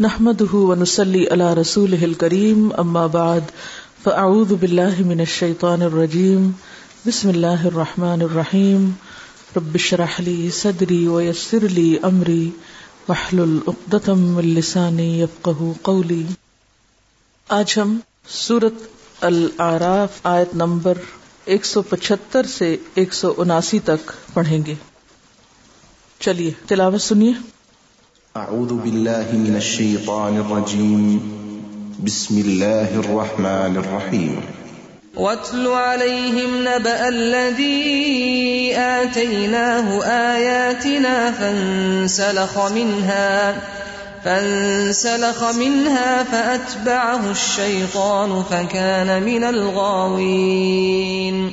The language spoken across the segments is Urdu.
نحمده ونسلي على رسوله الكريم، أما بعد، فأعوذ بالله من الشيطان الرجيم. بسم الله الرحمن الرحيم. رب اشرح لي صدري ويسر لي أمري. واحلل عقدة من لساني يفقه قولي. آج ہم سورت العراف آیت نمبر 175 سے 179 تک پڑھیں گے۔ چلیے، تلاوت سنیے۔ أعوذ بالله من الشيطان الرجيم. بسم الله الرحمن الرحيم. واتل عليهم نبأ الذي آتيناه آياتنا فانسلخ منها فانسلخ منها فأتبعه الشيطان فكان من الغاوين.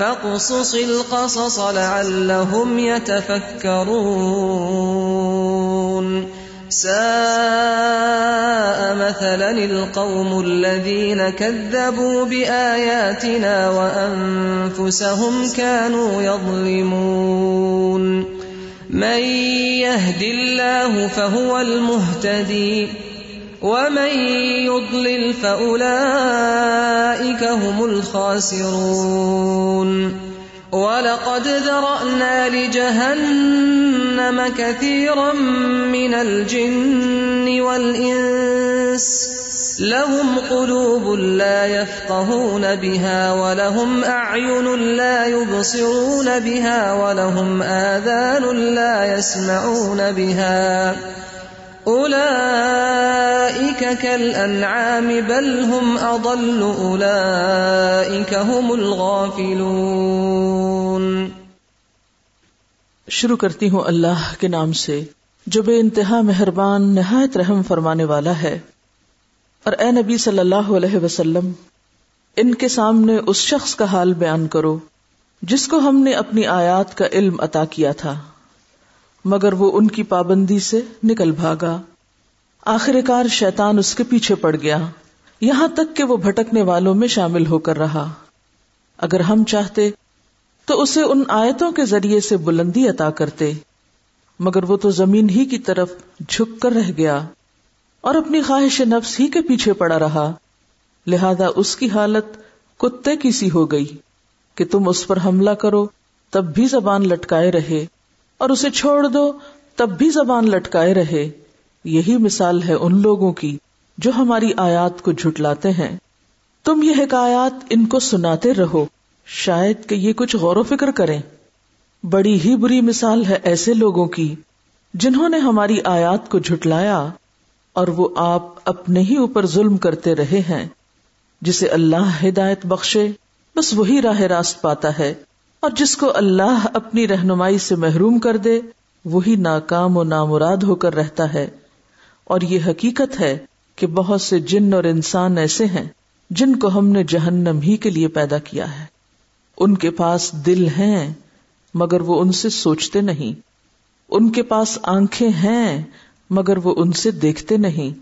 فاقصص القصص لعلهم يتفكرون. ساء مثلا القوم الذين كذبوا بآياتنا وأنفسهم كانوا يظلمون. من يهد الله فهو المهتدي. ومن يضلل فأولئك هم الخاسرون ولقد ذرأنا لجهنم كثيرا من الجن والإنس لهم قلوب لا يفقهون بها ولهم أعين لا يبصرون بها ولهم آذان لا يسمعون بها ولهم أولئك كالأنعام بل هم أضل، أولئك هم الغافلون. شروع کرتی ہوں اللہ کے نام سے، جو بے انتہا مہربان، نہایت رحم فرمانے والا ہے۔ اور اے نبی صلی اللہ علیہ وسلم، ان کے سامنے اس شخص کا حال بیان کرو، جس کو ہم نے اپنی آیات کا علم عطا کیا تھا۔ مگر وہ ان کی پابندی سے نکل بھاگا۔ آخر کار شیطان اس کے پیچھے پڑ گیا۔ یہاں تک کہ وہ بھٹکنے والوں میں شامل ہو کر رہا۔ اگر ہم چاہتے تو اسے ان آیتوں کے ذریعے سے بلندی عطا کرتے۔ مگر وہ تو زمین ہی کی طرف جھک کر رہ گیا۔ اور اپنی خواہش نفس ہی کے پیچھے پڑا رہا۔ لہذا اس کی حالت کتے کی سی ہو گئی کہ تم اس پر حملہ کرو تب بھی زبان لٹکائے رہے۔ اور اسے چھوڑ دو، تب بھی زبان لٹکائے رہے۔ یہی مثال ہے ان لوگوں کی جو ہماری آیات کو جھٹلاتے ہیں۔ تم یہ حکایات ان کو سناتے رہو۔ شاید کہ یہ کچھ غور و فکر کریں۔ بڑی ہی بری مثال ہے ایسے لوگوں کی جنہوں نے ہماری آیات کو جھٹلایا اور وہ آپ اپنے ہی اوپر ظلم کرتے رہے ہیں۔ جسے اللہ ہدایت بخشے، بس وہی راہ راست پاتا ہے۔ اور جس کو اللہ اپنی رہنمائی سے محروم کر دے، وہی ناکام و نامراد ہو کر رہتا ہے۔ اور یہ حقیقت ہے کہ بہت سے جن اور انسان ایسے ہیں جن کو ہم نے جہنم ہی کے لیے پیدا کیا ہے۔ ان کے پاس دل ہیں، مگر وہ ان سے سوچتے نہیں۔ ان کے پاس آنکھیں ہیں، مگر وہ ان سے دیکھتے نہیں۔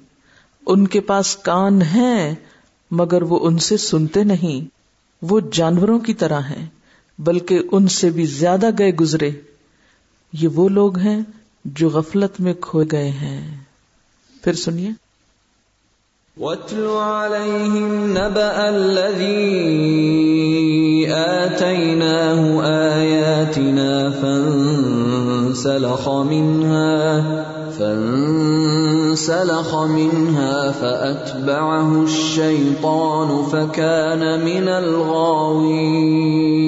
ان کے پاس کان ہیں، مگر وہ ان سے سنتے نہیں۔ وہ جانوروں کی طرح ہیں۔ بلکہ ان سے بھی زیادہ گئے گزرے۔ یہ وہ لوگ ہیں جو غفلت میں کھو گئے ہیں۔ پھر سنیے۔ وَاتْلُ عَلَيْهِمْ نَبَأَ الَّذِي آتَيْنَاهُ آيَاتِنَا فَانْسَلَخَ مِنْهَا فَانْسَلَخَ مِنْهَا فَأَتْبَعَهُ الشَّيْطَانُ فَكَانَ مِنَ الْغَاوِينَ۔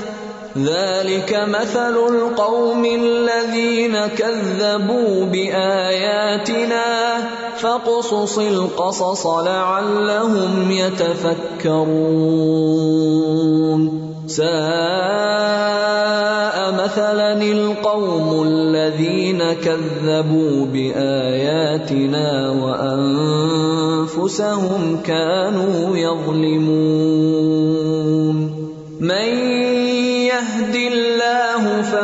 ذلك مثل القوم الذين كذبوا بآياتنا فاقصص القصص لعلهم يتفكرون ساء مثلا القوم الذين كذبوا بآياتنا وأنفسهم كانوا يظلمون من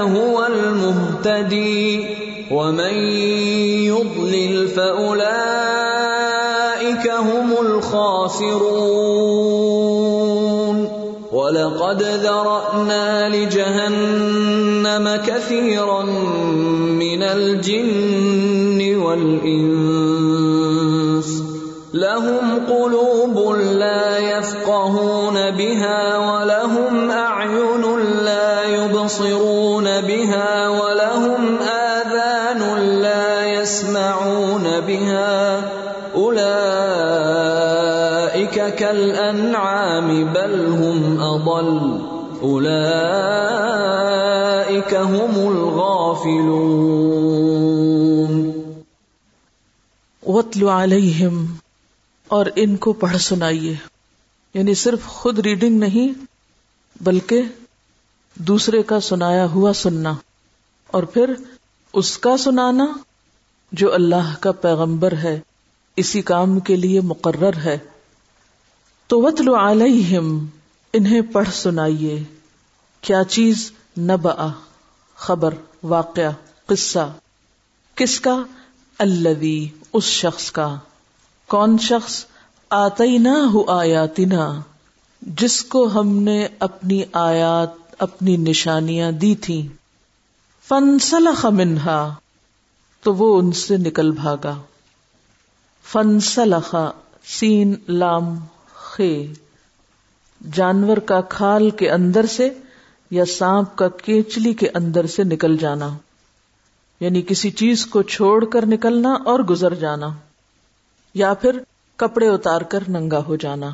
الله فهو المهتدي ومن يضلل فاولئك هم الخاسرون. ولقد ذرانا لجهنم كثيرا من الجن والانس لهم قلوب لا يفقهون بها كالانعام بل هم اضل اولئك هم الغافلون. وَاتْلُ عَلَيْهِمْ اور ان کو پڑھ سنائیے. یعنی صرف خود ریڈنگ نہیں، بلکہ دوسرے کا سنایا ہوا سننا اور پھر اس کا سنانا جو اللہ کا پیغمبر ہے، اسی کام کے لیے مقرر ہے۔ تو وطل علیہم انہیں پڑھ سنائیے۔ کیا چیز نب خبر، واقعہ، قصہ؟ کس کا؟ الوی اس شخص کا۔ کون شخص؟ آتی نہ ہو آیاتنا۔ جس کو ہم نے اپنی آیات، اپنی نشانیاں دی تھی فن سلخ منہا۔ تو وہ ان سے نکل بھاگا۔ فن سلخا سین، لام۔ جانور کا کھال کے اندر سے یا سانپ کا کیچلی کے اندر سے نکل جانا۔ یعنی کسی چیز کو چھوڑ کر نکلنا اور گزر جانا۔ یا پھر کپڑے اتار کر ننگا ہو جانا۔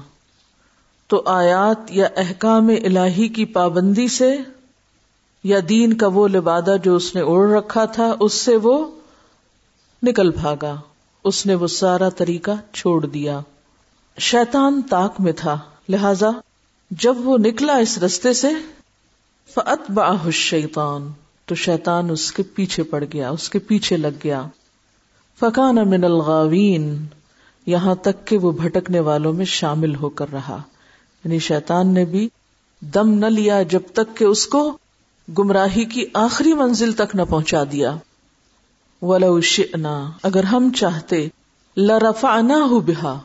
تو آیات یا احکام الہی کی پابندی سے یا دین کا وہ لبادہ جو اس نے اوڑھ رکھا تھا، اس سے وہ نکل بھاگا۔ اس نے وہ سارا طریقہ چھوڑ دیا۔ شیطان تاک میں تھا۔ لہذا جب وہ نکلا اس رستے سے فت باہ شیطان تو شیطان اس کے پیچھے پڑ گیا، اس کے پیچھے لگ گیا۔ فکان من الغاوین یہاں تک کہ وہ بھٹکنے والوں میں شامل ہو کر رہا۔ یعنی شیطان نے بھی دم نہ لیا جب تک کہ اس کو گمراہی کی آخری منزل تک نہ پہنچا دیا۔ ولو شئنا، اگر ہم چاہتے لرفعناہ ہو بہا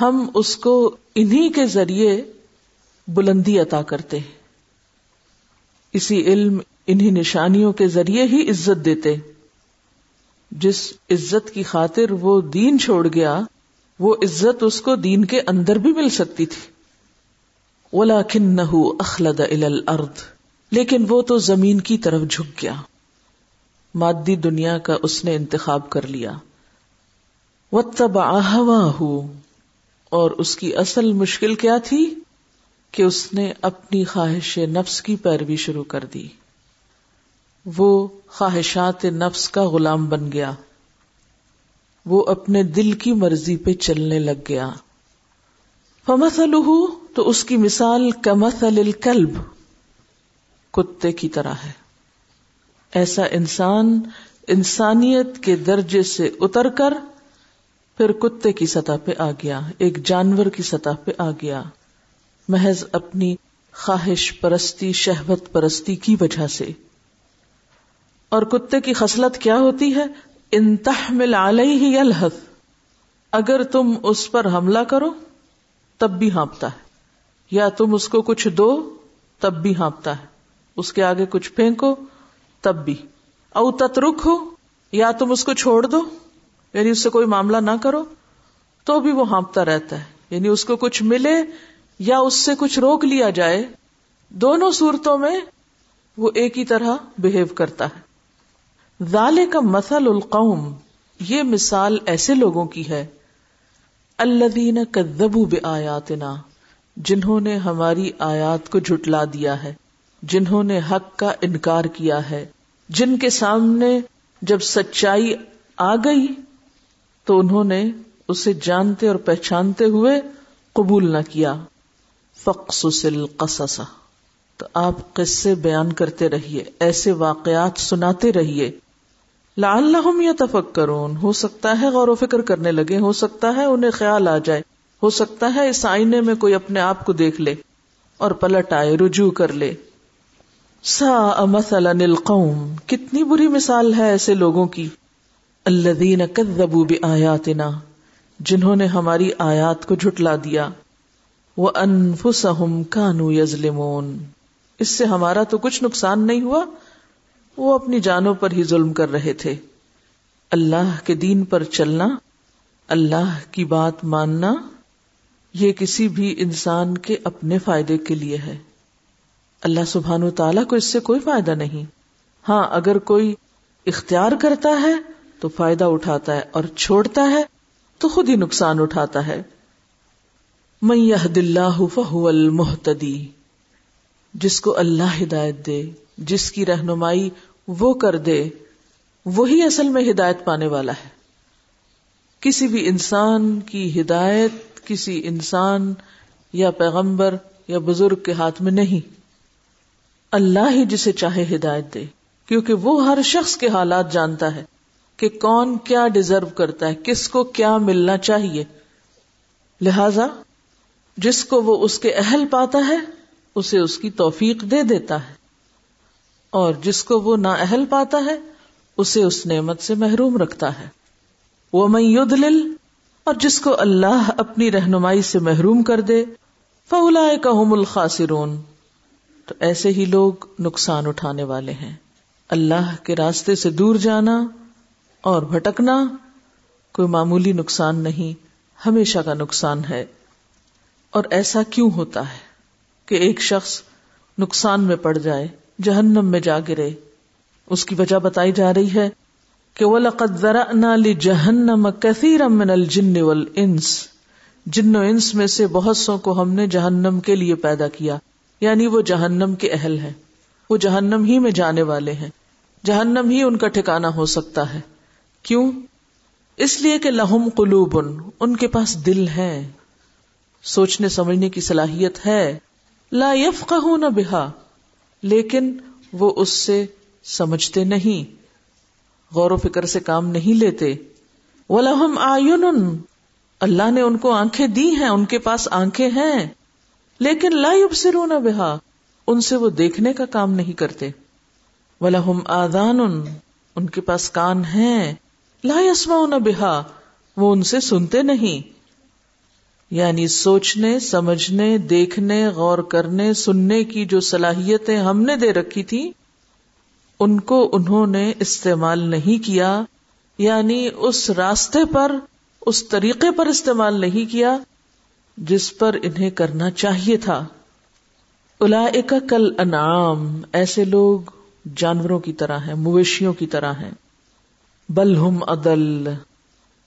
ہم اس کو انہی کے ذریعے بلندی عطا کرتے اسی علم انہی نشانیوں کے ذریعے ہی عزت دیتے جس عزت کی خاطر وہ دین چھوڑ گیا، وہ عزت اس کو دین کے اندر بھی مل سکتی تھی۔ اولا کن نہ اخلد الارض لیکن وہ تو زمین کی طرف جھک گیا۔ مادی دنیا کا اس نے انتخاب کر لیا۔ وہ تب اور اس کی اصل مشکل کیا تھی کہ اس نے اپنی خواہش نفس کی پیروی شروع کر دی۔ وہ خواہشات نفس کا غلام بن گیا۔ وہ اپنے دل کی مرضی پہ چلنے لگ گیا۔ فمسل تو اس کی مثال کمسل الکلب کتے کی طرح ہے۔ ایسا انسان انسانیت کے درجے سے اتر کر پھر کتے کی سطح پہ آ گیا، ایک جانور کی سطح پہ آ گیا۔ محض اپنی خواہش پرستی شہبت پرستی کی وجہ سے۔ اور کتے کی خصلت کیا ہوتی ہے؟ انتہ مل ہی اگر تم اس پر حملہ کرو، تب بھی ہانپتا ہے۔ یا تم اس کو کچھ دو، تب بھی ہانپتا ہے۔ اس کے آگے کچھ پھینکو، تب بھی۔ او تترک ہو یا تم اس کو چھوڑ دو۔ یعنی اس سے کوئی معاملہ نہ کرو، تو بھی وہ ہانپتا رہتا ہے۔ یعنی اس کو کچھ ملے یا اس سے کچھ روک لیا جائے، دونوں صورتوں میں وہ ایک ہی طرح بہیو کرتا ہے۔ ذالے کا مسل القوم، یہ مثال ایسے لوگوں کی ہے اللہ کدبو بے آیاتنا جنہوں نے ہماری آیات کو جھٹلا دیا ہے، جنہوں نے حق کا انکار کیا ہے، جن کے سامنے جب سچائی آ گئی تو انہوں نے اسے جانتے اور پہچانتے ہوئے قبول نہ کیا۔ فقصص القصص۔ تو آپ قصے بیان کرتے رہیے، ایسے واقعات سناتے رہیے۔ لعلہم یتفکرون۔ ہو سکتا ہے غور و فکر کرنے لگے، ہو سکتا ہے انہیں خیال آ جائے۔ ہو سکتا ہے اس آئینے میں کوئی اپنے آپ کو دیکھ لے اور پلٹ آئے، رجوع کر لے۔ سا مثلا القوم۔ کتنی بری مثال ہے ایسے لوگوں کی۔ الذین کذبوا بآیاتنا، جنہوں نے ہماری آیات کو جھٹلا دیا وہ انفسہم کانو یظلمون۔ اس سے ہمارا تو کچھ نقصان نہیں ہوا، وہ اپنی جانوں پر ہی ظلم کر رہے تھے۔ اللہ کے دین پر چلنا، اللہ کی بات ماننا، یہ کسی بھی انسان کے اپنے فائدے کے لیے ہے۔ اللہ سبحان و تعالیٰ کو اس سے کوئی فائدہ نہیں۔ ہاں اگر کوئی اختیار کرتا ہے تو فائدہ اٹھاتا ہے اور چھوڑتا ہے تو خود ہی نقصان اٹھاتا ہے۔ من يهد اللہ فهو المحتدی جس کو اللہ ہدایت دے، جس کی رہنمائی وہ کر دے، وہی اصل میں ہدایت پانے والا ہے۔ کسی بھی انسان کی ہدایت کسی انسان یا پیغمبر یا بزرگ کے ہاتھ میں نہیں۔ اللہ ہی جسے چاہے ہدایت دے، کیونکہ وہ ہر شخص کے حالات جانتا ہے۔ کہ کون کیا ڈیزرو کرتا ہے، کس کو کیا ملنا چاہیے۔ لہذا جس کو وہ اس کے اہل پاتا ہے، اسے اس کی توفیق دے دیتا ہے۔ اور جس کو وہ نا اہل پاتا ہے، اسے اس نعمت سے محروم رکھتا ہے۔ وہ میں اور جس کو اللہ اپنی رہنمائی سے محروم کر دے فولا کا الخاصرون تو ایسے ہی لوگ نقصان اٹھانے والے ہیں۔ اللہ کے راستے سے دور جانا اور بھٹکنا کوئی معمولی نقصان نہیں، ہمیشہ کا نقصان ہے۔ اور ایسا کیوں ہوتا ہے کہ ایک شخص نقصان میں پڑ جائے، جہنم میں جا گرے؟ اس کی وجہ بتائی جا رہی ہے کہ وہ لقت ذرا نالی جہنم کثیر من الجن جن و انس میں سے بہت سو کو ہم نے جہنم کے لیے پیدا کیا یعنی وہ جہنم کے اہل ہیں۔ وہ جہنم ہی میں جانے والے ہیں۔ جہنم ہی ان کا ٹھکانا ہو سکتا ہے۔ کیوں؟ اس لیے کہ لہم قلوب ان کے پاس دل ہے۔ سوچنے سمجھنے کی صلاحیت ہے۔ لا نہ بہا، لیکن وہ اس سے سمجھتے نہیں۔ غور و فکر سے کام نہیں لیتے۔ وہ لہم آئن اللہ نے ان کو آنکھیں دی ہیں، ان کے پاس آنکھیں ہیں۔ لیکن لا یبصرون بہا، ان سے وہ دیکھنے کا کام نہیں کرتے۔ ولہم آدان ان کے پاس کان ہیں۔ لا یسمعون بہا، وہ ان سے سنتے نہیں۔ یعنی سوچنے، سمجھنے، دیکھنے، غور کرنے، سننے کی جو صلاحیتیں ہم نے دے رکھی تھی، ان کو انہوں نے استعمال نہیں کیا۔ یعنی اس راستے پر، اس طریقے پر استعمال نہیں کیا جس پر انہیں کرنا چاہیے تھا۔ الا کل انعام، ایسے لوگ جانوروں کی طرح ہیں، مویشیوں کی طرح ہیں۔ بل ہم عدل۔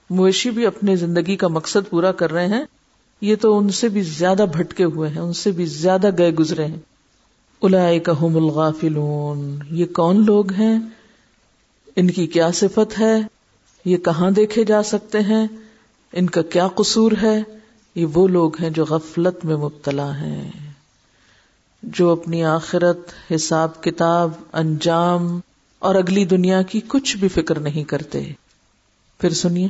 مویشی بھی اپنے زندگی کا مقصد پورا کر رہے ہیں۔ یہ تو ان سے بھی زیادہ بھٹکے ہوئے ہیں، ان سے بھی زیادہ گئے گزرے ہیں۔ الا الغافلون۔ یہ کون لوگ ہیں؟ ان کی کیا صفت ہے؟ یہ کہاں دیکھے جا سکتے ہیں؟ ان کا کیا قصور ہے؟ یہ وہ لوگ ہیں جو غفلت میں مبتلا ہیں۔ جو اپنی آخرت، حساب کتاب، انجام اور اگلی دنیا کی کچھ بھی فکر نہیں کرتے۔ پھر سنیے۔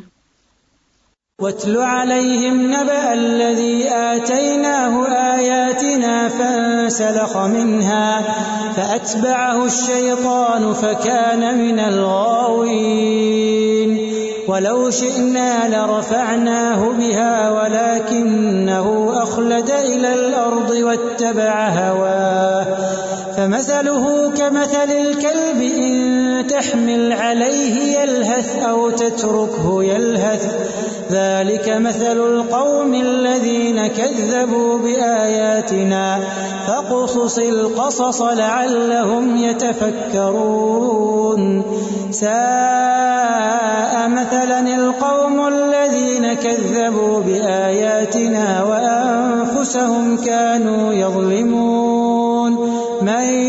وَاتْلُ عَلَيْهِمْ نَبَأَ الَّذِي آتَيْنَاهُ آيَاتِنَا فَانْسَلَخَ مِنْهَا فَأَتْبَعَهُ الشَّيْطَانُ فَكَانَ مِنَ الْغَاوِينَ۔ ولو شئنا لرفعناه بها ولكنه أخلد إلى الأرض واتبع هواه۔ فمثله كمثل الكلب إن تحمل عليه يلهث أو تتركه يلهث ذلك مثل القوم الذين كذبوا بآياتنا فقصص القصص لعلهم يتفكرون ساء مثلا القوم الذين كذبوا بآياتنا وأنفسهم كانوا يظلمون من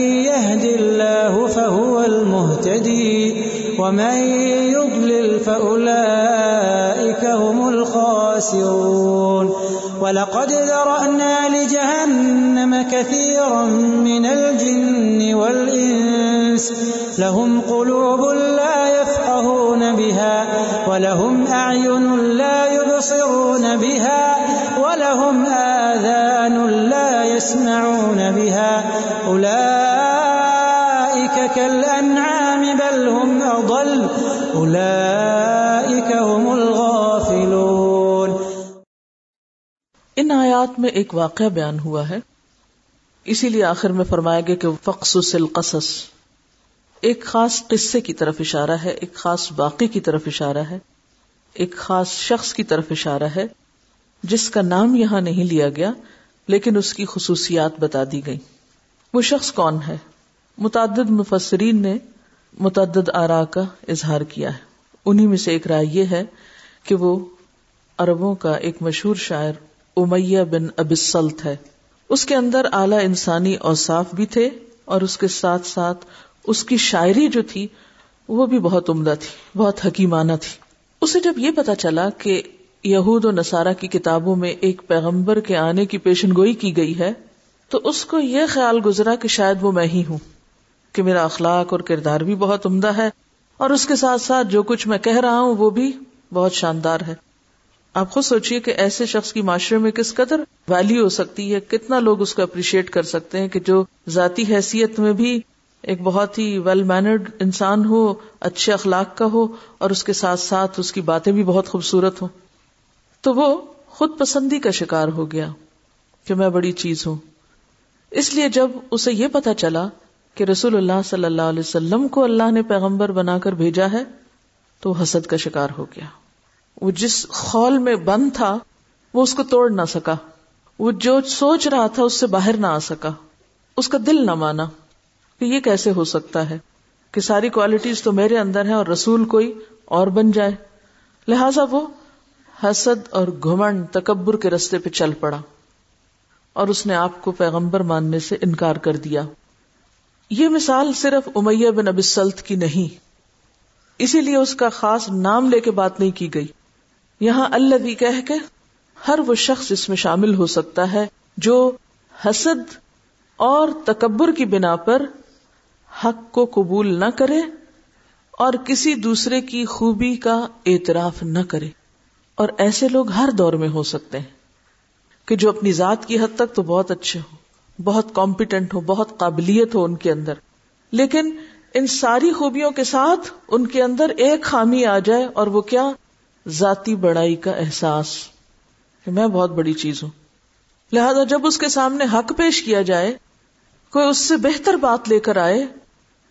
هو المهتدي ومن يضلل فأولئك هم الخاسرون ولقد ذرأنا لجهنم كثيرا من الجن والإنس لهم قلوب لا يفقهون بها ولهم أعين لا يبصرون بها ولهم يسمعون بها. أولئك كالأنعام بل هم أضل. أولئك هم الغافلون. ان آیات میں ایک واقعہ بیان ہوا ہے۔ اسی لیے آخر میں فرمایا گیا کہ فقصص القصص۔ ایک خاص قصے کی طرف اشارہ ہے، ایک خاص واقع کی طرف اشارہ ہے، ایک خاص شخص کی طرف اشارہ ہے، جس کا نام یہاں نہیں لیا گیا۔ لیکن اس کی خصوصیات بتا دی گئی وہ شخص کون ہے؟ متعدد مفسرین نے متعدد آرا کا اظہار کیا ہے۔ انہی میں سے ایک رائے یہ ہے کہ وہ عربوں کا ایک مشہور شاعر امیہ بن ابسلت ہے۔ اس کے اندر اعلی انسانی اوصاف بھی تھے اور اس کے ساتھ ساتھ اس کی شاعری جو تھی وہ بھی بہت عمدہ تھی، بہت حکیمانہ تھی۔ اسے جب یہ پتا چلا کہ یہود و نصارہ کی کتابوں میں ایک پیغمبر کے آنے کی پیشن گوئی کی گئی ہے، تو اس کو یہ خیال گزرا کہ شاید وہ میں ہی ہوں، کہ میرا اخلاق اور کردار بھی بہت عمدہ ہے، اور اس کے ساتھ ساتھ جو کچھ میں کہہ رہا ہوں وہ بھی بہت شاندار ہے۔ آپ خود سوچئے کہ ایسے شخص کی معاشرے میں کس قدر ویلو ہو سکتی ہے، کتنا لوگ اس کو اپریشیٹ کر سکتے ہیں کہ جو ذاتی حیثیت میں بھی ایک بہت ہی ویل مینرڈ انسان ہو، اچھے اخلاق کا ہو، اور اس کے ساتھ ساتھ اس کی باتیں بھی بہت خوبصورت ہوں۔ تو وہ خود پسندی کا شکار ہو گیا کہ میں بڑی چیز ہوں۔ اس لیے جب اسے یہ پتا چلا کہ رسول اللہ صلی اللہ علیہ وسلم کو اللہ نے پیغمبر بنا کر بھیجا ہے، تو حسد کا شکار ہو گیا۔ وہ جس خول میں بند تھا، وہ اس کو توڑ نہ سکا۔ وہ جو سوچ رہا تھا، اس سے باہر نہ آ سکا۔ اس کا دل نہ مانا کہ یہ کیسے ہو سکتا ہے کہ ساری کوالٹیز تو میرے اندر ہیں اور رسول کوئی اور بن جائے۔ لہذا وہ حسد اور گھمنڈ تکبر کے رستے پہ چل پڑا اور اس نے آپ کو پیغمبر ماننے سے انکار کر دیا۔ یہ مثال صرف امیہ بن ابی سلط کی نہیں، اسی لیے اس کا خاص نام لے کے بات نہیں کی گئی۔ یہاں اللہ بھی کہہ کے ہر وہ شخص اس میں شامل ہو سکتا ہے جو حسد اور تکبر کی بنا پر حق کو قبول نہ کرے اور کسی دوسرے کی خوبی کا اعتراف نہ کرے۔ اور ایسے لوگ ہر دور میں ہو سکتے ہیں کہ جو اپنی ذات کی حد تک تو بہت اچھے ہو بہت کمپیٹنٹ ہو بہت قابلیت ہو ان کے اندر۔ لیکن ان ساری خوبیوں کے ساتھ ان کے اندر ایک خامی آ جائے اور وہ کیا؟ ذاتی بڑائی کا احساس۔ کہ میں بہت بڑی چیز ہوں۔ لہذا جب اس کے سامنے حق پیش کیا جائے، کوئی اس سے بہتر بات لے کر آئے،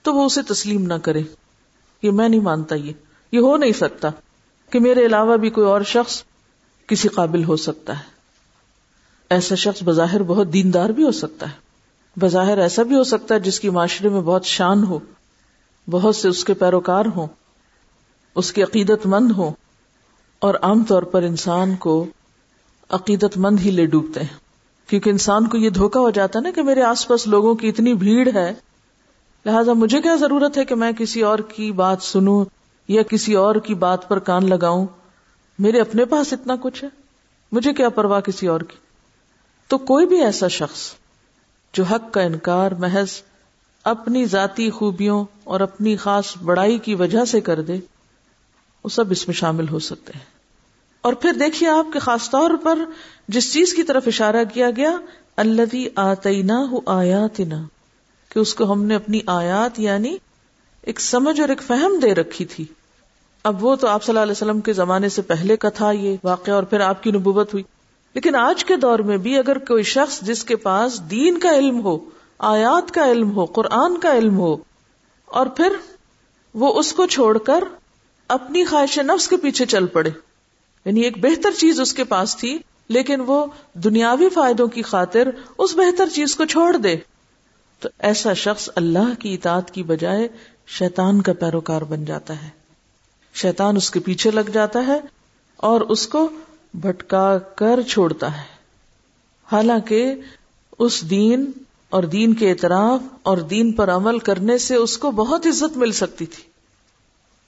تو وہ اسے تسلیم نہ کرے۔ یہ میں نہیں مانتا، یہ یہ ہو نہیں سکتا۔ کہ میرے علاوہ بھی کوئی اور شخص کسی قابل ہو سکتا ہے۔ ایسا شخص بظاہر بہت دیندار بھی ہو سکتا ہے۔ بظاہر ایسا بھی ہو سکتا ہے جس کی معاشرے میں بہت شان ہو، بہت سے اس کے پیروکار ہوں، اس کی عقیدت مند ہو اور عام طور پر انسان کو عقیدت مند ہی لے ڈوبتے ہیں۔ کیونکہ انسان کو یہ دھوکا ہو جاتا ہے نا کہ میرے آس پاس لوگوں کی اتنی بھیڑ ہے، لہذا مجھے کیا ضرورت ہے کہ میں کسی اور کی بات سنوں یا کسی اور کی بات پر کان لگاؤں؟ میرے اپنے پاس اتنا کچھ ہے؟ مجھے کیا پرواہ کسی اور کی؟ تو کوئی بھی ایسا شخص جو حق کا انکار، محض اپنی ذاتی خوبیوں اور اپنی خاص بڑائی کی وجہ سے کر دے، وہ سب اس میں شامل ہو سکتے ہیں۔ اور پھر دیکھیے آپ کے خاص طور پر جس چیز کی طرف اشارہ کیا گیا اللہ آتینا آیاتنا کہ اس کو ہم نے اپنی آیات یعنی ایک سمجھ اور ایک فہم دے رکھی تھی۔ اب وہ تو آپ صلی اللہ علیہ وسلم کے زمانے سے پہلے کا تھا یہ واقعہ اور پھر آپ کی نبوت ہوئی۔ لیکن آج کے دور میں بھی اگر کوئی شخص جس کے پاس دین کا علم ہو، آیات کا علم ہو، قرآن کا علم ہو، اور پھر وہ اس کو چھوڑ کر اپنی خواہش نفس کے پیچھے چل پڑے۔ یعنی ایک بہتر چیز اس کے پاس تھی، لیکن وہ دنیاوی فائدوں کی خاطر اس بہتر چیز کو چھوڑ دے۔ تو ایسا شخص اللہ کی اطاعت کی بجائے شیطان کا پیروکار بن جاتا ہے۔ شیطان اس کے پیچھے لگ جاتا ہے اور اس کو بھٹکا کر چھوڑتا ہے۔ حالانکہ اس دین اور دین کے اعتراف اور دین پر عمل کرنے سے اس کو بہت عزت مل سکتی تھی۔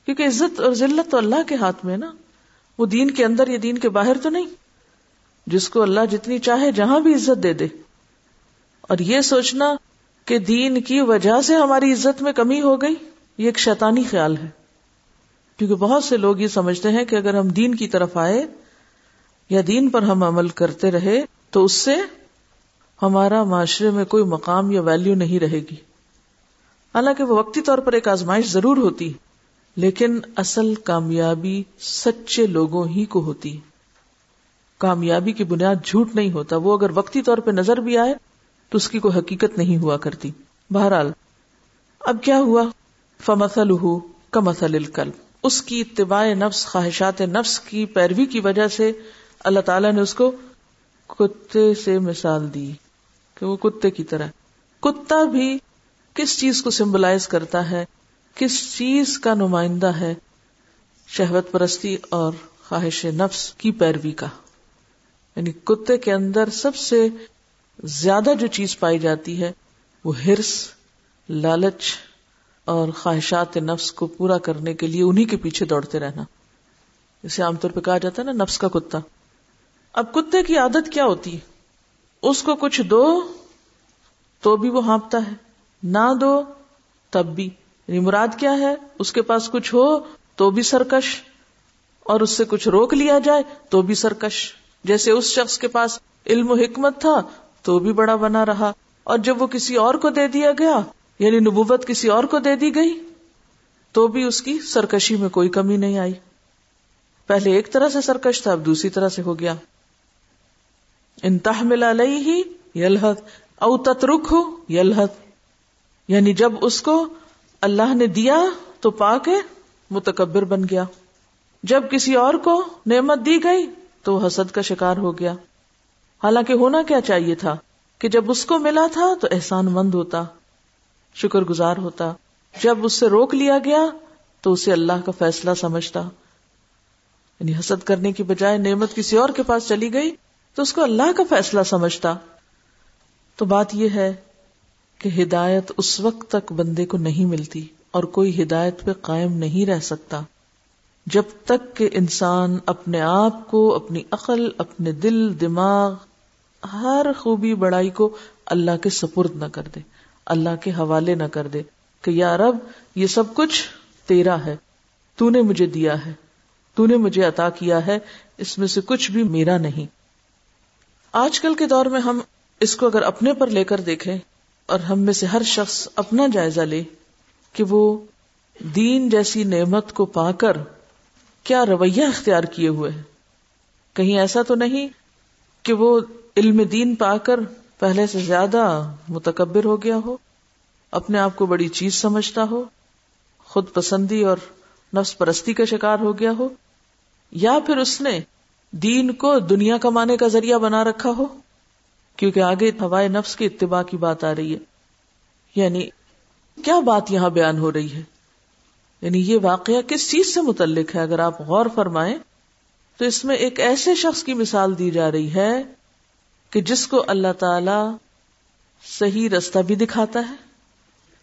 کیونکہ عزت اور ذلت تو اللہ کے ہاتھ میں نا۔ وہ دین کے اندر یا دین کے باہر تو نہیں۔ جس کو اللہ جتنی چاہے جہاں بھی عزت دے دے۔ اور یہ سوچنا کہ دین کی وجہ سے ہماری عزت میں کمی ہو گئی، یہ ایک شیطانی خیال ہے۔ کیونکہ بہت سے لوگ یہ سمجھتے ہیں کہ اگر ہم دین کی طرف آئے یا دین پر ہم عمل کرتے رہے، تو اس سے ہمارا معاشرے میں کوئی مقام یا ویلیو نہیں رہے گی۔ حالانکہ وہ وقتی طور پر ایک آزمائش ضرور ہوتی، لیکن اصل کامیابی سچے لوگوں ہی کو ہوتی۔ کامیابی کی بنیاد جھوٹ نہیں ہوتا، وہ اگر وقتی طور پہ نظر بھی آئے تو اس کی کوئی حقیقت نہیں ہوا کرتی۔ بہرحال، اب کیا ہوا؟ فمسل ہو کمسل الکل اس کی اتباع نفس، خواہشات نفس کی پیروی کی وجہ سے اللہ تعالیٰ نے اس کو کتے سے مثال دی، کہ وہ کتے کی طرح۔ کتا بھی کس چیز کو سمبلائز کرتا ہے؟ کس چیز کا نمائندہ ہے؟ شہوت پرستی اور خواہش نفس کی پیروی کا۔ یعنی کتے کے اندر سب سے زیادہ جو چیز پائی جاتی ہے، وہ ہرس، لالچ اور خواہشات نفس کو پورا کرنے کے لیے انہی کے پیچھے دوڑتے رہنا۔ اسے عام طور پہ کہا جاتا ہے نا، نفس کا کتا۔ اب کتے کی عادت کیا ہوتی؟ ہے اس کو کچھ دو تو بھی وہ ہانپتا ہے، نہ دو تب بھی۔ یعنی مراد کیا ہے؟ اس کے پاس کچھ ہو تو بھی سرکش، اور اس سے کچھ روک لیا جائے تو بھی سرکش۔ جیسے اس شخص کے پاس علم و حکمت تھا تو بھی بڑا بنا رہا اور جب وہ کسی اور کو دے دیا گیا یعنی نبوت کسی اور کو دے دی گئی، تو بھی اس کی سرکشی میں کوئی کمی نہیں آئی۔ پہلے ایک طرح سے سرکش تھا، اب دوسری طرح سے ہو گیا۔ انتہ ملا لئی ہی یلحت او تترک ہو یلحت یعنی جب اس کو اللہ نے دیا تو پا کے متکبر بن گیا۔ جب کسی اور کو نعمت دی گئی تو حسد کا شکار ہو گیا۔ حالانکہ ہونا کیا چاہیے تھا کہ جب اس کو ملا تھا تو احسان مند ہوتا، شکر گزار ہوتا۔ جب اس سے روک لیا گیا تو اسے اللہ کا فیصلہ سمجھتا۔ یعنی حسد کرنے کی بجائے نعمت کسی اور کے پاس چلی گئی تو اس کو اللہ کا فیصلہ سمجھتا۔ تو بات یہ ہے کہ ہدایت اس وقت تک بندے کو نہیں ملتی اور کوئی ہدایت پہ قائم نہیں رہ سکتا۔ جب تک کہ انسان اپنے آپ کو، اپنی عقل، اپنے دل، دماغ ہر خوبی بڑائی کو اللہ کے سپرد نہ کر دے، اللہ کے حوالے نہ کر دے کہ یا رب، یہ سب کچھ تیرا ہے، تو نے مجھے دیا ہے، تو نے مجھے عطا کیا ہے، اس میں سے کچھ بھی میرا نہیں۔ آج کل کے دور میں ہم اس کو اگر اپنے پر لے کر دیکھیں اور ہم میں سے ہر شخص اپنا جائزہ لے کہ وہ دین جیسی نعمت کو پا کر کیا رویہ اختیار کیے ہوئے ہیں کہیں ایسا تو نہیں کہ وہ علم دین پا کر پہلے سے زیادہ متکبر ہو گیا ہو، اپنے آپ کو بڑی چیز سمجھتا ہو، خود پسندی اور نفس پرستی کا شکار ہو گیا ہو، یا پھر اس نے دین کو دنیا کمانے کا ذریعہ بنا رکھا ہو، کیونکہ آگے ہوائے نفس کی اتباع کی بات آ رہی ہے۔ یعنی کیا بات یہاں بیان ہو رہی ہے؟ یعنی یہ واقعہ کس چیز سے متعلق ہے؟ اگر آپ غور فرمائیں تو اس میں ایک ایسے شخص کی مثال دی جا رہی ہے کہ جس کو اللہ تعالی صحیح رستہ بھی دکھاتا ہے،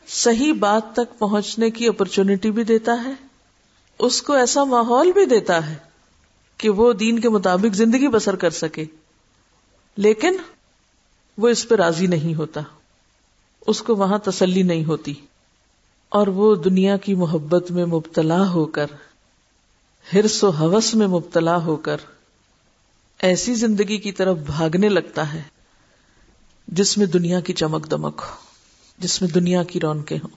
صحیح بات تک پہنچنے کی اپرچونٹی بھی دیتا ہے، اس کو ایسا ماحول بھی دیتا ہے کہ وہ دین کے مطابق زندگی بسر کر سکے۔ لیکن وہ اس پہ راضی نہیں ہوتا، اس کو وہاں تسلی نہیں ہوتی۔ اور وہ دنیا کی محبت میں مبتلا ہو کر، ہرس و حوث میں مبتلا ہو کر ایسی زندگی کی طرف بھاگنے لگتا ہے جس میں دنیا کی چمک دمک ہو، جس میں دنیا کی رونقیں ہوں۔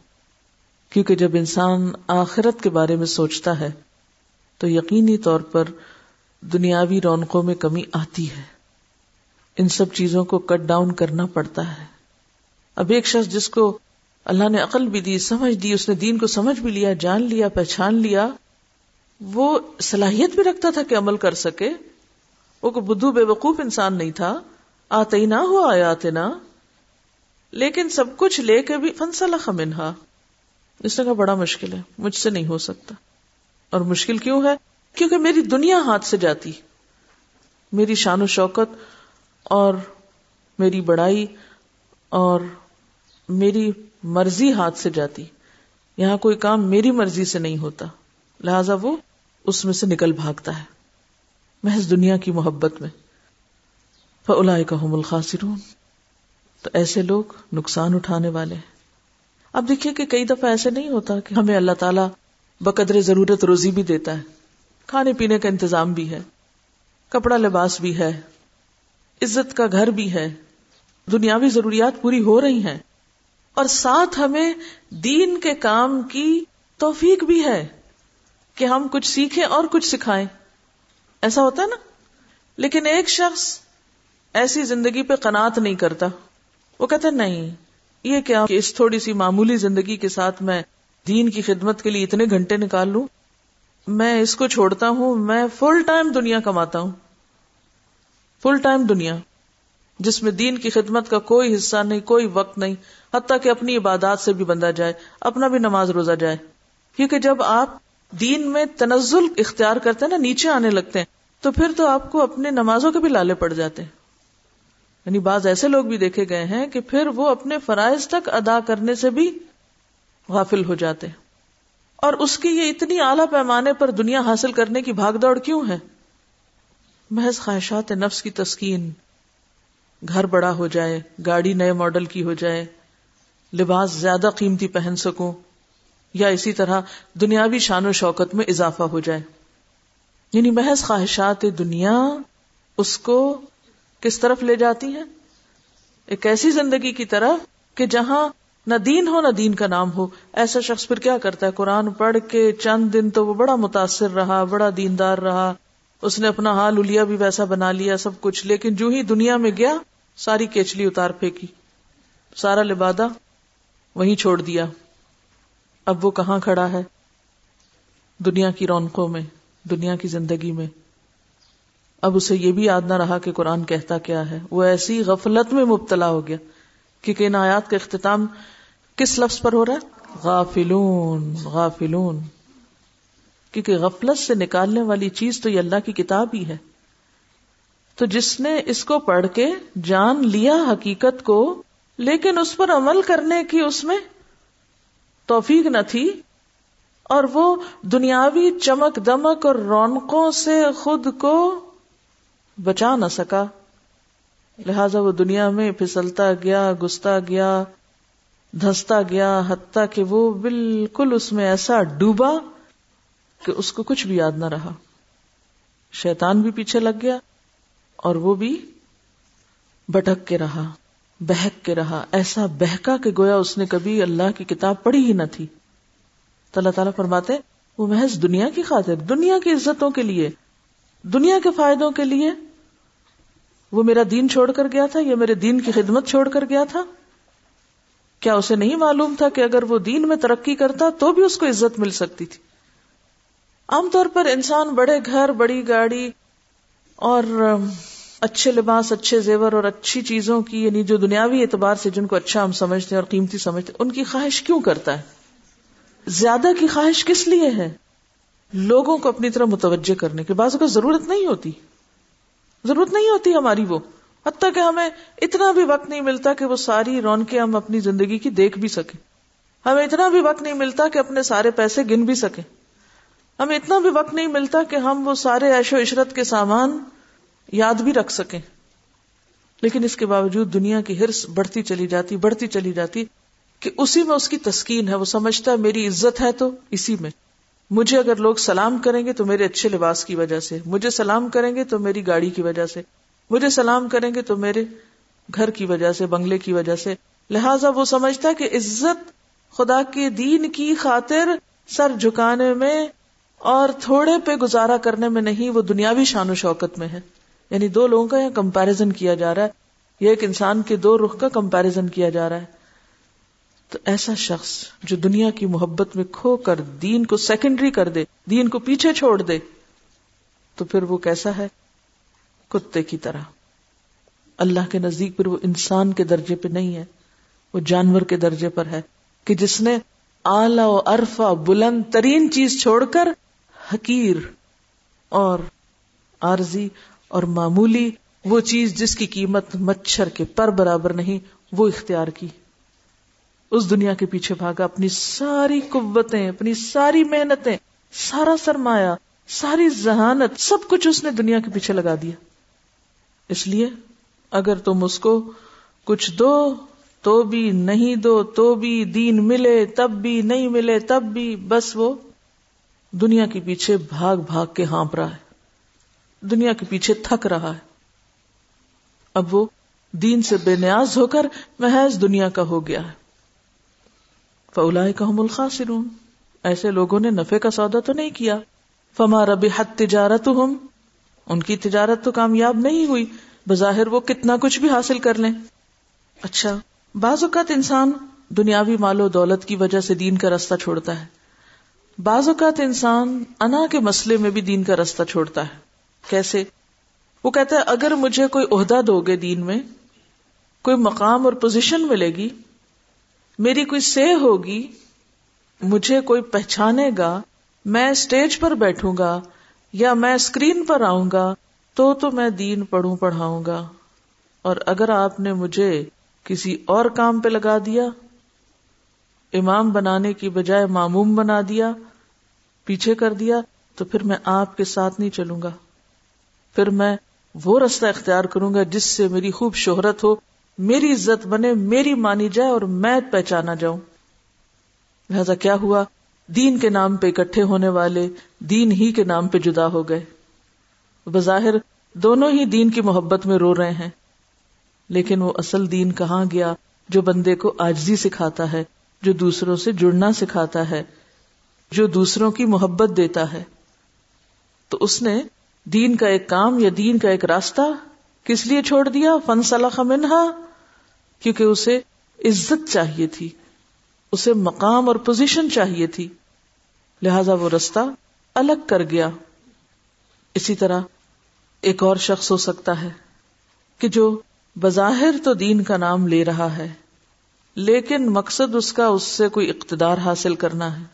کیونکہ جب انسان آخرت کے بارے میں سوچتا ہے، تو یقینی طور پر دنیاوی رونقوں میں کمی آتی ہے۔ ان سب چیزوں کو کٹ ڈاؤن کرنا پڑتا ہے۔ اب ایک شخص جس کو اللہ نے عقل بھی دی، سمجھ دی، اس نے دین کو سمجھ بھی لیا، جان لیا، پہچان لیا، وہ صلاحیت بھی رکھتا تھا کہ عمل کر سکے۔ وہ کو بدھو بے وقوف انسان نہیں تھا آتے ہی نہ ہوا آیا نہ لیکن سب کچھ لے کے بھی فنسلا خمنہا اس نے کہا بڑا مشکل ہے، مجھ سے نہیں ہو سکتا۔ اور مشکل کیوں ہے؟ کیونکہ میری دنیا ہاتھ سے جاتی، میری شان و شوکت اور میری بڑائی اور میری مرضی ہاتھ سے جاتی۔ یہاں کوئی کام میری مرضی سے نہیں ہوتا، لہذا وہ اس میں سے نکل بھاگتا ہے۔ محض دنیا کی محبت میں۔ فلا کا الخاصرون تو ایسے لوگ نقصان اٹھانے والے ہیں۔ اب دیکھیے کہ کئی دفعہ ایسے نہیں ہوتا کہ ہمیں اللہ تعالیٰ بقدر ضرورت روزی بھی دیتا ہے۔ کھانے پینے کا انتظام بھی ہے۔ کپڑا لباس بھی ہے۔ عزت کا گھر بھی ہے۔ دنیاوی ضروریات پوری ہو رہی ہیں۔ اور ساتھ ہمیں دین کے کام کی توفیق بھی ہے کہ ہم کچھ سیکھیں اور کچھ سکھائیں۔ ایسا ہوتا ہے نا؟ لیکن ایک شخص ایسی زندگی پہ قناط نہیں کرتا۔ وہ کہتا نہیں، یہ کیا کہ اس تھوڑی سی معمولی زندگی کے ساتھ میں دین کی خدمت کے لیے اتنے گھنٹے نکال لوں۔ میں اس کو چھوڑتا ہوں، میں فل ٹائم دنیا کماتا ہوں۔ فل ٹائم دنیا، جس میں دین کی خدمت کا کوئی حصہ نہیں، کوئی وقت نہیں، حتیٰ کہ اپنی عبادات سے بھی بندہ جائے، اپنا بھی نماز روزہ جائے۔ کیونکہ جب آپ دین میں تنزل اختیار کرتے ہیں نا، نیچے آنے لگتے ہیں تو پھر تو آپ کو اپنے نمازوں کے بھی لالے پڑ جاتے ہیں۔ یعنی بعض ایسے لوگ بھی دیکھے گئے ہیں کہ پھر وہ اپنے فرائض تک ادا کرنے سے بھی غافل ہو جاتے ہیں۔ اور اس کی یہ اتنی اعلی پیمانے پر دنیا حاصل کرنے کی بھاگ دوڑ کیوں ہے؟ محض خواہشات نفس کی تسکین، گھر بڑا ہو جائے، گاڑی نئے ماڈل کی ہو جائے، لباس زیادہ قیمتی پہن سکوں، یا اسی طرح دنیاوی شان و شوکت میں اضافہ ہو جائے۔ یعنی محض خواہشات دنیا اس کو کس طرف لے جاتی ہیں؟ ایک ایسی زندگی کی طرف کہ جہاں نہ دین ہو نہ دین کا نام ہو۔ ایسا شخص پھر کیا کرتا ہے؟ قرآن پڑھ کے چند دن تو وہ بڑا متاثر رہا، بڑا دیندار رہا۔ اس نے اپنا حال الیا بھی ویسا بنا لیا، سب کچھ۔ لیکن جو ہی دنیا میں گیا، ساری کیچلی اتار پھینکی۔ سارا لبادہ وہیں چھوڑ دیا۔ اب وہ کہاں کھڑا ہے؟ دنیا کی رونقوں میں۔ دنیا کی زندگی میں۔ اب اسے یہ بھی یاد نہ رہا کہ قرآن کہتا کیا ہے۔ وہ ایسی غفلت میں مبتلا ہو گیا کیونکہ ان آیات کا اختتام کس لفظ پر ہو رہا ہے؟ غافلون غافلون۔ کیونکہ غفلت سے نکالنے والی چیز تو یہ اللہ کی کتاب ہی ہے۔ تو جس نے اس کو پڑھ کے جان لیا حقیقت کو، لیکن اس پر عمل کرنے کی اس میں توفیق نہ تھی اور وہ دنیاوی چمک دمک اور رونقوں سے خود کو بچا نہ سکا۔ لہذا وہ دنیا میں پھسلتا گیا، گستا گیا دھستا گیا، حتیٰ کہ وہ بالکل اس میں ایسا ڈوبا کہ اس کو کچھ بھی یاد نہ رہا۔ شیطان بھی پیچھے لگ گیا اور وہ بھی بھٹک کے رہا، بہک کے رہا۔ ایسا بہکا کہ گویا اس نے کبھی اللہ کی کتاب پڑھی ہی نہ تھی۔ تو اللہ تعالیٰ فرماتے وہ محض دنیا کی خاطر، دنیا کی عزتوں کے لیے، دنیا کے فائدوں کے لیے، وہ میرا دین چھوڑ کر گیا تھا یا میرے دین کی خدمت چھوڑ کر گیا تھا؟ کیا اسے نہیں معلوم تھا کہ اگر وہ دین میں ترقی کرتا تو بھی اس کو عزت مل سکتی تھی؟ عام طور پر انسان بڑے گھر، بڑی گاڑی اور اچھے لباس، اچھے زیور اور اچھی چیزوں کی یعنی جو دنیاوی اعتبار سے جن کو اچھا ہم سمجھتے ہیں اور قیمتی سمجھتے ہیں، ان کی خواہش کیوں کرتا ہے؟ زیادہ کی خواہش کس لیے ہے؟ لوگوں کو اپنی طرح متوجہ کرنے کے بعض کو ضرورت نہیں ہوتی۔ ضرورت نہیں ہوتی ہماری وہ۔ حتیٰ کہ ہمیں اتنا بھی وقت نہیں ملتا کہ وہ ساری رونقیں ہم اپنی زندگی کی دیکھ بھی سکیں۔ ہمیں اتنا بھی وقت نہیں ملتا کہ اپنے سارے پیسے گن بھی سکیں۔ ہمیں اتنا بھی وقت نہیں ملتا کہ ہم وہ سارے عیش و عشرت کے سامان یاد بھی رکھ سکیں۔ لیکن اس کے باوجود دنیا کی ہرس بڑھتی چلی جاتی، بڑھتی چلی جاتی۔ کہ اسی میں اس کی تسکین ہے، وہ سمجھتا ہے میری عزت ہے تو اسی میں۔ مجھے اگر لوگ سلام کریں گے تو میرے اچھے لباس کی وجہ سے۔ مجھے سلام کریں گے تو میری گاڑی کی وجہ سے۔ مجھے سلام کریں گے تو میرے گھر کی وجہ سے، بنگلے کی وجہ سے۔ لہذا وہ سمجھتا ہے کہ عزت خدا کے دین کی خاطر سر جھکانے میں اور تھوڑے پہ گزارا کرنے میں نہیں، وہ دنیاوی شان و شوکت میں ہے۔ یعنی دو لوگوں کا یہاں کمپیرزن کیا جا رہا ہے۔ یہ ایک انسان کے دو رخ کا کمپیرزن کیا جا رہا ہے۔ تو ایسا شخص جو دنیا کی محبت میں کھو کر دین کو سیکنڈری کر دے، دین کو پیچھے چھوڑ دے، تو پھر وہ کیسا ہے؟ کتے کی طرح۔ اللہ کے نزدیک پھر وہ انسان کے درجے پہ نہیں ہے، وہ جانور کے درجے پر ہے کہ جس نے اعلی و ارفا بلند ترین چیز چھوڑ کر حقیر اور عارضی اور معمولی وہ چیز جس کی قیمت مچھر کے پر برابر نہیں، وہ اختیار کی۔ اس دنیا کے پیچھے بھاگا، اپنی ساری قوتیں، اپنی ساری محنتیں، سارا سرمایہ، ساری ذہانت، سب کچھ اس نے دنیا کے پیچھے لگا دیا۔ اس لیے اگر تم اس کو کچھ دو، تو بھی نہیں دو، تو بھی دین ملے، تب بھی نہیں ملے، تب بھی بس وہ دنیا کے پیچھے بھاگ بھاگ کے ہانپ رہا ہے۔ دنیا کے پیچھے تھک رہا ہے۔ اب وہ دین سے بے نیاز ہو کر محض دنیا کا ہو گیا ہے۔ فولا کا الخاسرون۔ ایسے لوگوں نے نفے کا سودا تو نہیں کیا۔ فما ربی حت تجارت ہم ان کی تجارت تو کامیاب نہیں ہوئی۔ بظاہر وہ کتنا کچھ بھی حاصل کر لیں۔ اچھا بعض اوقات انسان دنیاوی مال و دولت کی وجہ سے دین کا رستہ چھوڑتا ہے۔ بعض اوقات انسان انا کے مسئلے میں بھی دین کا رستہ چھوڑتا ہے۔ کیسے؟ وہ کہتا ہے، اگر مجھے کوئی عہدہ دو گے دین میں، کوئی مقام اور پوزیشن ملے گی میری کوئی سے ہوگی، مجھے کوئی پہچانے گا، میں اسٹیج پر بیٹھوں گا یا میں اسکرین پر آؤں گا، تو تو میں دین پڑھوں، پڑھاؤں گا۔ اور اگر آپ نے مجھے کسی اور کام پہ لگا دیا، امام بنانے کی بجائے معموم بنا دیا، پیچھے کر دیا، تو پھر میں آپ کے ساتھ نہیں چلوں گا۔ پھر میں وہ رستہ اختیار کروں گا جس سے میری خوب شہرت ہو میری عزت بنے، میری مانی جائے اور میں پہچانا جاؤں۔ لہذا کیا ہوا؟ دین کے نام پہ اکٹھے ہونے والے دین ہی کے نام پہ جدا ہو گئے۔ بظاہر دونوں ہی دین کی محبت میں رو رہے ہیں۔ لیکن وہ اصل دین کہاں گیا جو بندے کو آجزی سکھاتا ہے، جو دوسروں سے جڑنا سکھاتا ہے، جو دوسروں کی محبت دیتا ہے۔ تو اس نے دین کا ایک کام یا دین کا ایک راستہ کس لیے چھوڑ دیا؟ فن صلاح منہا کیونکہ اسے عزت چاہیے تھی، اسے مقام اور پوزیشن چاہیے تھی۔ لہذا وہ رستہ الگ کر گیا۔ اسی طرح ایک اور شخص ہو سکتا ہے کہ جو بظاہر تو دین کا نام لے رہا ہے، لیکن مقصد اس کا اس سے کوئی اقتدار حاصل کرنا ہے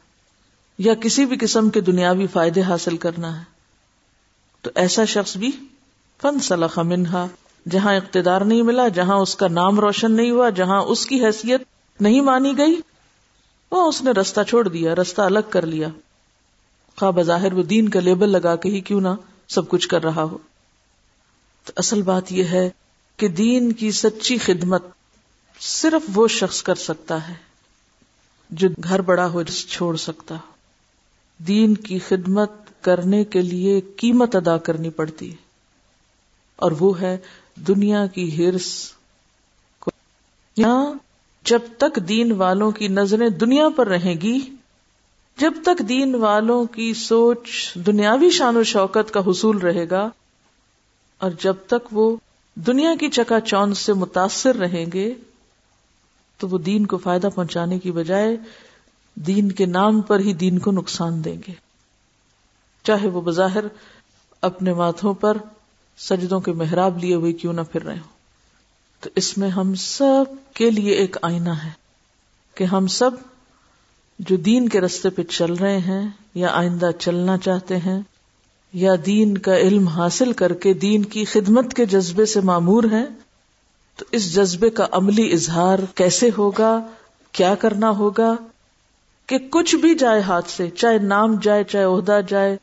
یا کسی بھی قسم کے دنیاوی فائدے حاصل کرنا ہے۔ تو ایسا شخص بھی فن صلاح منہا جہاں اقتدار نہیں ملا، جہاں اس کا نام روشن نہیں ہوا، جہاں اس کی حیثیت نہیں مانی گئی وہ اس نے رستہ چھوڑ دیا، رستہ الگ کر لیا۔ خواہ بظاہر وہ دین کا لیبل لگا کے ہی کیوں نہ سب کچھ کر رہا ہو۔ تو اصل بات یہ ہے کہ دین کی سچی خدمت صرف وہ شخص کر سکتا ہے جو گھر بڑا ہو جس چھوڑ سکتا دین کی خدمت کرنے کے لیے قیمت ادا کرنی پڑتی ہے۔ اور وہ ہے دنیا کی ہرس یہاں جب تک دین والوں کی نظریں دنیا پر رہیں گی، جب تک دین والوں کی سوچ دنیاوی شان و شوکت کا حصول رہے گا، اور جب تک وہ دنیا کی چکا چوند سے متاثر رہیں گے، تو وہ دین کو فائدہ پہنچانے کی بجائے دین کے نام پر ہی دین کو نقصان دیں گے۔ چاہے وہ بظاہر اپنے ماتھوں پر سجدوں کے محراب لیے ہوئے کیوں نہ پھر رہے ہوں؟ تو اس میں ہم سب کے لیے ایک آئینہ ہے کہ ہم سب جو دین کے رستے پہ چل رہے ہیں یا آئندہ چلنا چاہتے ہیں یا دین کا علم حاصل کر کے دین کی خدمت کے جذبے سے معمور ہیں، تو اس جذبے کا عملی اظہار کیسے ہوگا؟ کیا کرنا ہوگا؟ کہ کچھ بھی جائے ہاتھ سے، چاہے نام جائے، چاہے عہدہ جائے،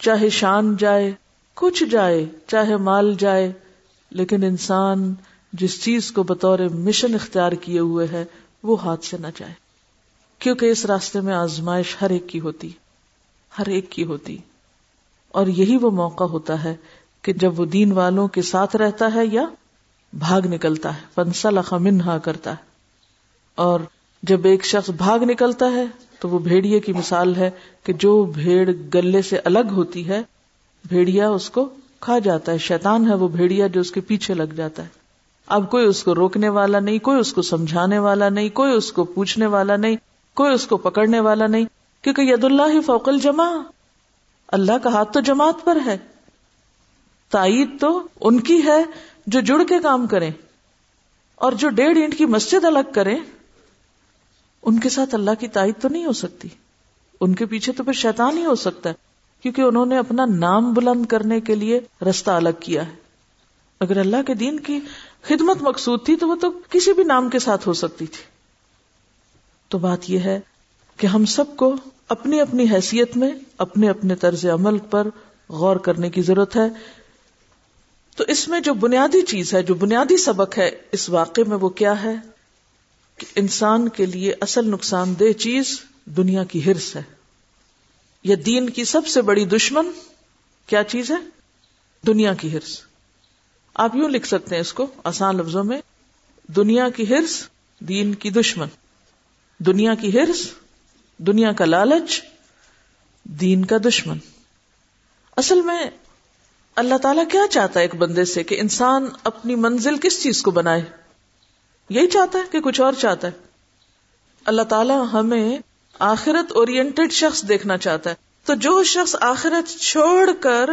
چاہے شان جائے کچھ جائے، چاہے مال جائے، لیکن انسان جس چیز کو بطور مشن اختیار کیے ہوئے ہے، وہ ہاتھ سے نہ جائے۔ کیونکہ اس راستے میں آزمائش ہر ایک کی ہوتی، ہر ایک کی ہوتی۔ اور یہی وہ موقع ہوتا ہے کہ جب وہ دین والوں کے ساتھ رہتا ہے یا بھاگ نکلتا ہے پنسا لخا منہا کرتا ہے۔ اور جب ایک شخص بھاگ نکلتا ہے، تو وہ بھیڑیے کی مثال ہے کہ جو بھیڑ گلے سے الگ ہوتی ہے بھیڑیا اس کو کھا جاتا ہے۔ شیطان ہے وہ بھیڑیا جو اس کے پیچھے لگ جاتا ہے۔ اب کوئی اس کو روکنے والا نہیں، کوئی اس کو سمجھانے والا نہیں، کوئی اس کو پوچھنے والا نہیں، کوئی اس کو پکڑنے والا نہیں، کیونکہ ید اللہ ہی فوقل جمع اللہ کا ہاتھ تو جماعت پر ہے۔ تائید تو ان کی ہے جو جڑ کے کام کریں اور جو ڈیڑھ اینٹ کی مسجد الگ کریں۔ ان کے ساتھ اللہ کی تائید تو نہیں ہو سکتی۔ ان کے پیچھے تو پھر شیطان ہی ہو سکتا ہے۔ کیونکہ انہوں نے اپنا نام بلند کرنے کے لیے رستہ الگ کیا ہے۔ اگر اللہ کے دین کی خدمت مقصود تھی تو وہ تو کسی بھی نام کے ساتھ ہو سکتی تھی۔ تو بات یہ ہے کہ ہم سب کو اپنی اپنی حیثیت میں اپنے اپنے طرز عمل پر غور کرنے کی ضرورت ہے۔ تو اس میں جو بنیادی چیز ہے، جو بنیادی سبق ہے اس واقعے میں وہ کیا ہے؟ کہ انسان کے لیے اصل نقصان دہ چیز دنیا کی ہرس ہے۔ یہ دین کی سب سے بڑی دشمن کیا چیز ہے؟ دنیا کی ہرس آپ یوں لکھ سکتے ہیں اس کو آسان لفظوں میں، دنیا کی ہرس دین کی دشمن۔ دنیا کی ہرس دنیا کا لالچ، دین کا دشمن۔ اصل میں اللہ تعالیٰ کیا چاہتا ہے ایک بندے سے کہ انسان اپنی منزل کس چیز کو بنائے؟ یہی چاہتا ہے کہ کچھ اور چاہتا ہے۔ اللہ تعالیٰ ہمیں آخرت اورینٹڈ شخص دیکھنا چاہتا ہے۔ تو جو شخص آخرت چھوڑ کر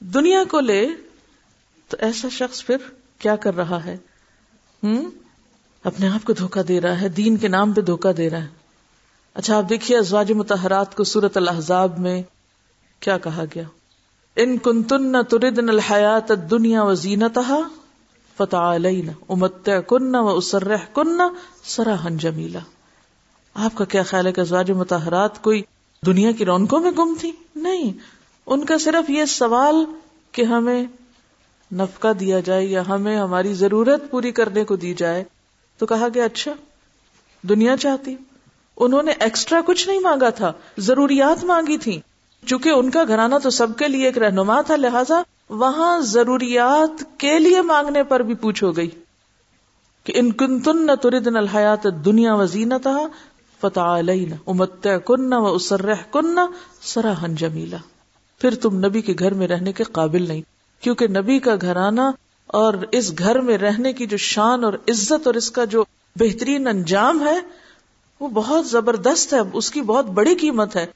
دنیا کو لے، تو ایسا شخص پھر کیا کر رہا ہے؟ ہوں اپنے آپ کو دھوکا دے رہا ہے، دین کے نام پہ دھوکا دے رہا ہے۔ اچھا آپ دیکھیے ازواج متحرات کو سورت الحضاب میں کیا کہا گیا؟ ان کن تن تردن الحیات دنیا و زینت فتح امت کن و اسرح کن سراہن جمیلا۔ آپ کا کیا خیال ہے کہ ازواج متحرات کوئی دنیا کی رونقوں میں گم تھی؟ نہیں. ان کا صرف یہ سوال کہ ہمیں نفقہ دیا جائے یا ہمیں ہماری ضرورت پوری کرنے کو دی جائے، تو کہا گیا اچھا دنیا چاہتی۔ انہوں نے ایکسٹرا کچھ نہیں مانگا تھا، ضروریات مانگی تھی چونکہ ان کا گھرانہ تو سب کے لیے ایک رہنما تھا، لہذا وہاں ضروریات کے لیے مانگنے پر بھی پوچھو گئی کہ ان کن تن نہ تردن الحیات دنیا و زینت فتح امت کن و اسرح کن سراہن جمیلا پھر تم نبی کے گھر میں رہنے کے قابل نہیں، کیونکہ نبی کا گھرانہ اور اس گھر میں رہنے کی جو شان اور عزت اور اس کا جو بہترین انجام ہے، وہ بہت زبردست ہے، اس کی بہت بڑی قیمت ہے۔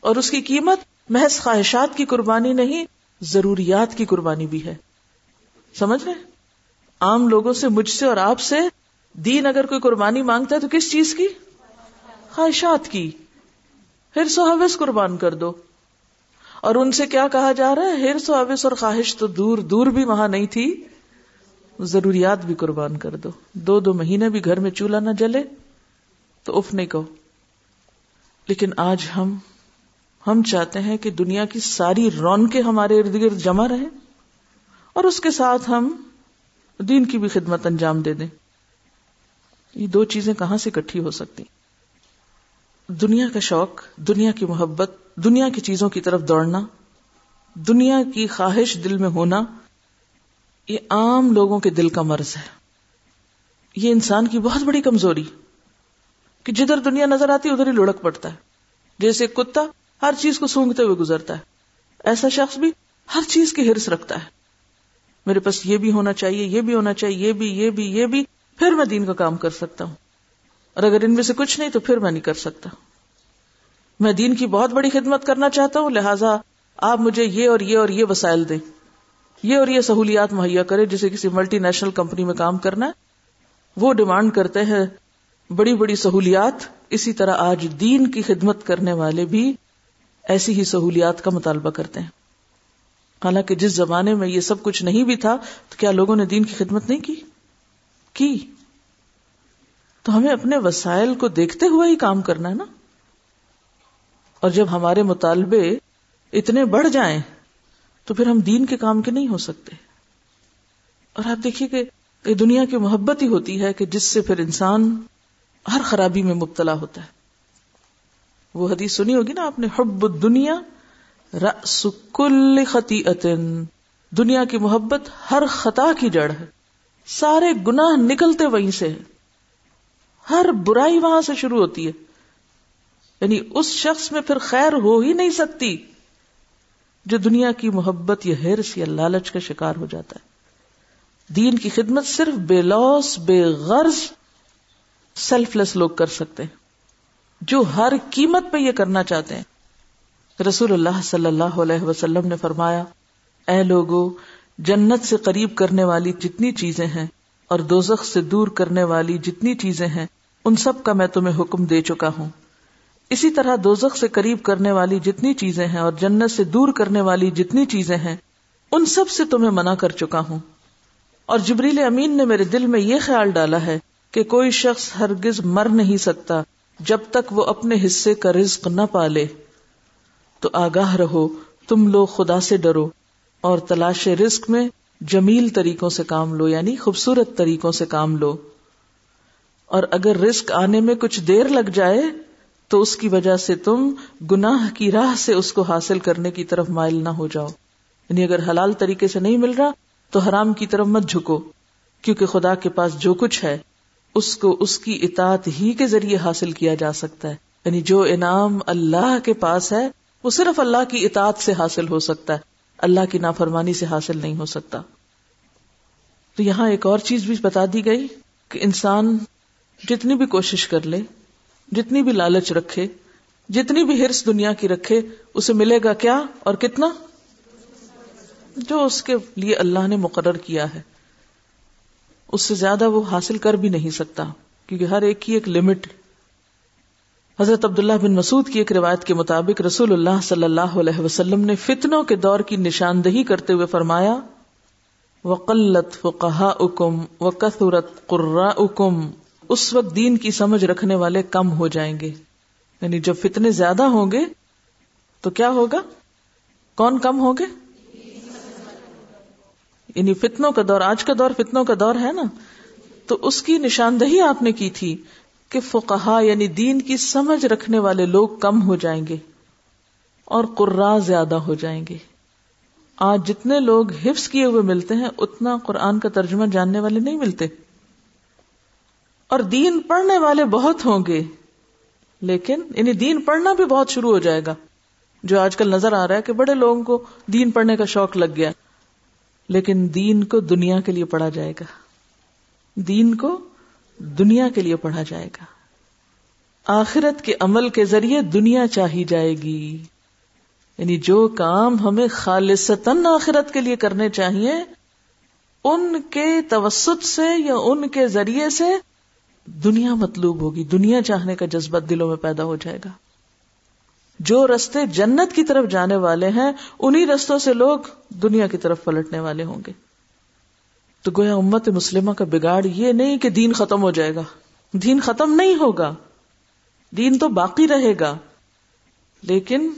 اور اس کی قیمت محض خواہشات کی قربانی نہیں، ضروریات کی قربانی بھی ہے۔ سمجھ رہے؟ عام لوگوں سے مجھ سے اور آپ سے، دین اگر کوئی قربانی مانگتا ہے تو کس چیز کی؟ خواہشات کی۔ پھر سو حوث قربان کر دو۔ اور ان سے کیا کہا جا رہا ہے؟ ہرس و حوث اور خواہش تو دور دور بھی وہاں نہیں تھی۔ ضروریات بھی قربان کر دو۔ دو دو مہینے بھی گھر میں چولہا نہ جلے۔ تو اف نہیں کہو۔ لیکن آج ہم ہم چاہتے ہیں کہ دنیا کی ساری رونقیں ہمارے ارد گرد جمع رہے اور اس کے ساتھ ہم دین کی بھی خدمت انجام دے دیں۔ یہ دو چیزیں کہاں سے اکٹھی ہو سکتی؟ دنیا کا شوق، دنیا کی محبت، دنیا کی چیزوں کی طرف دوڑنا، دنیا کی خواہش دل میں ہونا، یہ عام لوگوں کے دل کا مرض ہے۔ یہ انسان کی بہت بڑی کمزوری کہ جدھر دنیا نظر آتی ادھر ہی لڑک پڑتا ہے۔ جیسے کتا ہر چیز کو سونگتے ہوئے گزرتا ہے۔ ایسا شخص بھی ہر چیز کی ہرس رکھتا ہے۔ میرے پاس یہ بھی ہونا چاہیے، یہ بھی ہونا چاہیے، یہ بھی یہ بھی یہ بھی، پھر میں دین کا کام کر سکتا ہوں۔ اور اگر ان میں سے کچھ نہیں تو پھر میں نہیں کر سکتا۔ میں دین کی بہت بڑی خدمت کرنا چاہتا ہوں، لہٰذا آپ مجھے یہ اور یہ اور یہ وسائل دیں۔ یہ اور یہ سہولیات مہیا کرے جسے کسی ملٹی نیشنل کمپنی میں کام کرنا ہے۔ وہ ڈیمانڈ کرتے ہیں بڑی بڑی سہولیات۔ اسی طرح آج دین کی خدمت کرنے والے بھی ایسی ہی سہولیات کا مطالبہ کرتے ہیں۔ حالانکہ جس زمانے میں یہ سب کچھ نہیں بھی تھا، تو کیا لوگوں نے دین کی خدمت نہیں کی؟ کی؟ تو ہمیں اپنے وسائل کو دیکھتے ہوئے ہی کام کرنا ہے نا؟ اور جب ہمارے مطالبے اتنے بڑھ جائیں تو پھر ہم دین کے کام کے نہیں ہو سکتے۔ اور آپ دیکھیے کہ یہ دنیا کی محبت ہی ہوتی ہے کہ جس سے پھر انسان ہر خرابی میں مبتلا ہوتا ہے۔ وہ حدیث سنی ہوگی نا آپ نے؟ حب دنیا رأس کل خطیئتن۔ دنیا کی محبت ہر خطا کی جڑ ہے۔ سارے گناہ نکلتے وہیں سے ہیں۔ ہر برائی وہاں سے شروع ہوتی ہے۔ یعنی اس شخص میں پھر خیر ہو ہی نہیں سکتی جو دنیا کی محبت یا ہرس یا لالچ کا شکار ہو جاتا ہے۔ دین کی خدمت صرف بے لوس بے غرض سیلف لیس لوگ کر سکتے ہیں۔ جو ہر قیمت پہ یہ کرنا چاہتے ہیں۔ رسول اللہ صلی اللہ علیہ وسلم نے فرمایا، اے لوگو، جنت سے قریب کرنے والی جتنی چیزیں ہیں اور دوزخ سے دور کرنے والی جتنی چیزیں ہیں، ان سب کا میں تمہیں حکم دے چکا ہوں۔ اسی طرح دوزخ سے قریب کرنے والی جتنی چیزیں ہیں اور جنت سے دور کرنے والی جتنی چیزیں ہیں، ان سب سے تمہیں منع کر چکا ہوں۔ اور جبریل امین نے میرے دل میں یہ خیال ڈالا ہے کہ کوئی شخص ہرگز مر نہیں سکتا جب تک وہ اپنے حصے کا رزق نہ پالے تو آگاہ رہو، تم لوگ خدا سے ڈرو اور تلاش رزق میں جمیل طریقوں سے کام لو یعنی خوبصورت طریقوں سے کام لو۔ اور اگر رزق آنے میں کچھ دیر لگ جائے، تو اس کی وجہ سے تم گناہ کی راہ سے اس کو حاصل کرنے کی طرف مائل نہ ہو جاؤ۔ یعنی اگر حلال طریقے سے نہیں مل رہا، تو حرام کی طرف مت جھکو، کیونکہ خدا کے پاس جو کچھ ہے، اس کو اس کی اطاعت ہی کے ذریعے حاصل کیا جا سکتا ہے۔ یعنی جو انعام اللہ کے پاس ہے، وہ صرف اللہ کی اطاعت سے حاصل ہو سکتا ہے۔ اللہ کی نافرمانی سے حاصل نہیں ہو سکتا۔ تو یہاں ایک اور چیز بھی بتا دی گئی کہ انسان جتنی بھی کوشش کر لے، جتنی بھی لالچ رکھے، جتنی بھی ہرس دنیا کی رکھے، اسے ملے گا کیا اور کتنا؟ جو اس کے لیے اللہ نے مقرر کیا ہے۔ اس سے زیادہ وہ حاصل کر بھی نہیں سکتا، کیونکہ ہر ایک کی ایک لمٹ حضرت عبداللہ بن مسعود کی ایک روایت کے مطابق رسول اللہ صلی اللہ علیہ وسلم نے فتنوں کے دور کی نشاندہی کرتے ہوئے فرمایا، وقلت فقہا اکم و کثرت قرا اکم اس وقت دین کی سمجھ رکھنے والے کم ہو جائیں گے۔ یعنی جب فتنے زیادہ ہوں گے، تو کیا ہوگا؟ کون کم ہوگے یعنی فتنوں کا دور، آج کا دور فتنوں کا دور ہے نا؟ تو اس کی نشاندہی آپ نے کی تھی۔ کہ فقہا یعنی دین کی سمجھ رکھنے والے لوگ کم ہو جائیں گے اور قرا زیادہ ہو جائیں گے۔ آج جتنے لوگ حفظ کیے ہوئے ملتے ہیں، اتنا قرآن کا ترجمہ جاننے والے نہیں ملتے۔ اور دین پڑھنے والے بہت ہوں گے، لیکن یعنی دین پڑھنا بھی بہت شروع ہو جائے گا۔ جو آج کل نظر آ رہا ہے کہ بڑے لوگوں کو دین پڑھنے کا شوق لگ گیا، لیکن دین کو دنیا کے لیے پڑھا جائے گا۔ دین کو دنیا کے لیے پڑھا جائے گا۔ آخرت کے عمل کے ذریعے دنیا چاہی جائے گی۔ یعنی جو کام ہمیں خالصتاً آخرت کے لیے کرنے چاہیے، ان کے توسط سے یا ان کے ذریعے سے دنیا مطلوب ہوگی۔ دنیا چاہنے کا جذبہ دلوں میں پیدا ہو جائے گا۔ جو رستے جنت کی طرف جانے والے ہیں، انہی رستوں سے لوگ دنیا کی طرف پلٹنے والے ہوں گے۔ تو گویا امت مسلمہ کا بگاڑ یہ نہیں کہ دین ختم ہو جائے گا۔ دین ختم نہیں ہوگا۔ دین تو باقی رہے گا۔ لیکن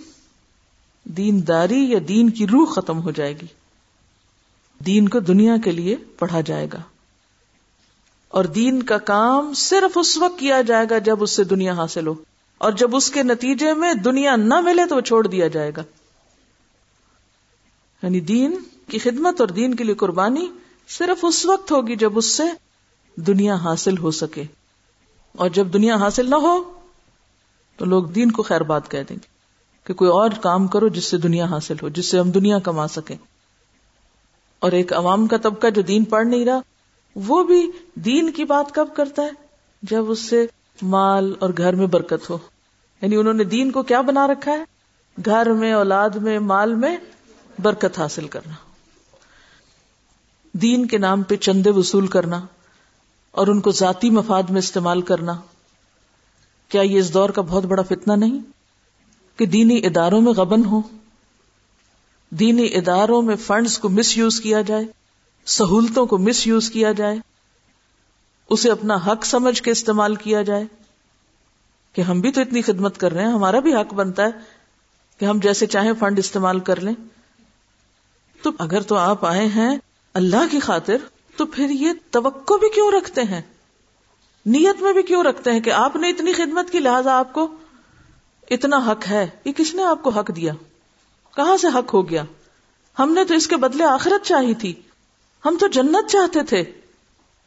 دین داری یا دین کی روح ختم ہو جائے گی۔ دین کو دنیا کے لیے پڑھا جائے گا۔ اور دین کا کام صرف اس وقت کیا جائے گا جب اس سے دنیا حاصل ہو۔ اور جب اس کے نتیجے میں دنیا نہ ملے تو وہ چھوڑ دیا جائے گا۔ یعنی دین کی خدمت اور دین کے لیے قربانی صرف اس وقت ہوگی جب اس سے دنیا حاصل ہو سکے۔ اور جب دنیا حاصل نہ ہو، تو لوگ دین کو خیر بات کہہ دیں گے کہ کوئی اور کام کرو جس سے دنیا حاصل ہو، جس سے ہم دنیا کما سکیں۔ اور ایک عوام کا طبقہ جو دین پڑھ نہیں رہا، وہ بھی دین کی بات کب کرتا ہے؟ جب اس سے مال اور گھر میں برکت ہو۔ یعنی انہوں نے دین کو کیا بنا رکھا ہے؟ گھر میں، اولاد میں، مال میں برکت حاصل کرنا۔ دین کے نام پہ چندے وصول کرنا اور ان کو ذاتی مفاد میں استعمال کرنا۔ کیا یہ اس دور کا بہت بڑا فتنہ نہیں کہ دینی اداروں میں غبن ہو؟ دینی اداروں میں فنڈز کو مس یوز کیا جائے، سہولتوں کو مس یوز کیا جائے، اسے اپنا حق سمجھ کے استعمال کیا جائے۔ کہ ہم بھی تو اتنی خدمت کر رہے ہیں، ہمارا بھی حق بنتا ہے کہ ہم جیسے چاہیں فنڈ استعمال کر لیں۔ تو اگر تو آپ آئے ہیں اللہ کی خاطر تو پھر یہ توقع بھی کیوں رکھتے ہیں؟ نیت میں بھی کیوں رکھتے ہیں کہ آپ نے اتنی خدمت کی لہٰذا آپ کو اتنا حق ہے؟ یہ کس نے آپ کو حق دیا؟ کہاں سے حق ہو گیا؟ ہم نے تو اس کے بدلے آخرت چاہی تھی۔ ہم تو جنت چاہتے تھے۔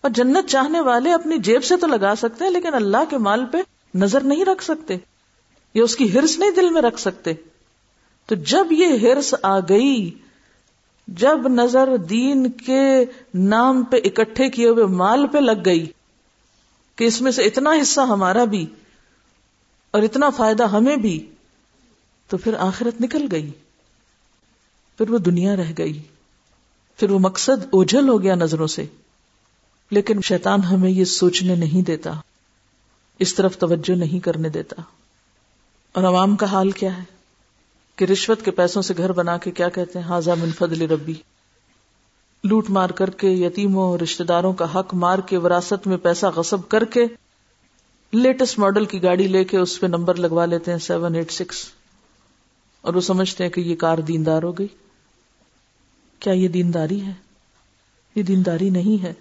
اور جنت چاہنے والے اپنی جیب سے تو لگا سکتے ہیں، لیکن اللہ کے مال پہ نظر نہیں رکھ سکتے۔ یا اس کی ہرس نہیں دل میں رکھ سکتے۔ تو جب یہ ہرس آ گئی جب نظر دین کے نام پہ اکٹھے کیے ہوئے مال پہ لگ گئی کہ اس میں سے اتنا حصہ ہمارا بھی اور اتنا فائدہ ہمیں بھی، تو پھر آخرت نکل گئی۔ پھر وہ دنیا رہ گئی۔ پھر وہ مقصد اوجھل ہو گیا نظروں سے۔ لیکن شیطان ہمیں یہ سوچنے نہیں دیتا۔ اس طرف توجہ نہیں کرنے دیتا۔ اور عوام کا حال کیا ہے؟ کہ رشوت کے پیسوں سے گھر بنا کے کیا کہتے ہیں؟ حاضہ من فضل ربی. لوٹ مار کر کے، یتیموں رشتے داروں کا حق مار کے، وراثت میں پیسہ غصب کر کے، لیٹسٹ ماڈل کی گاڑی لے کے اس پہ نمبر لگوا لیتے ہیں سیون ایٹ سکس اور وہ سمجھتے ہیں کہ یہ کار دیندار ہو گئی۔ کیا یہ دینداری ہے؟ یہ دینداری نہیں ہے۔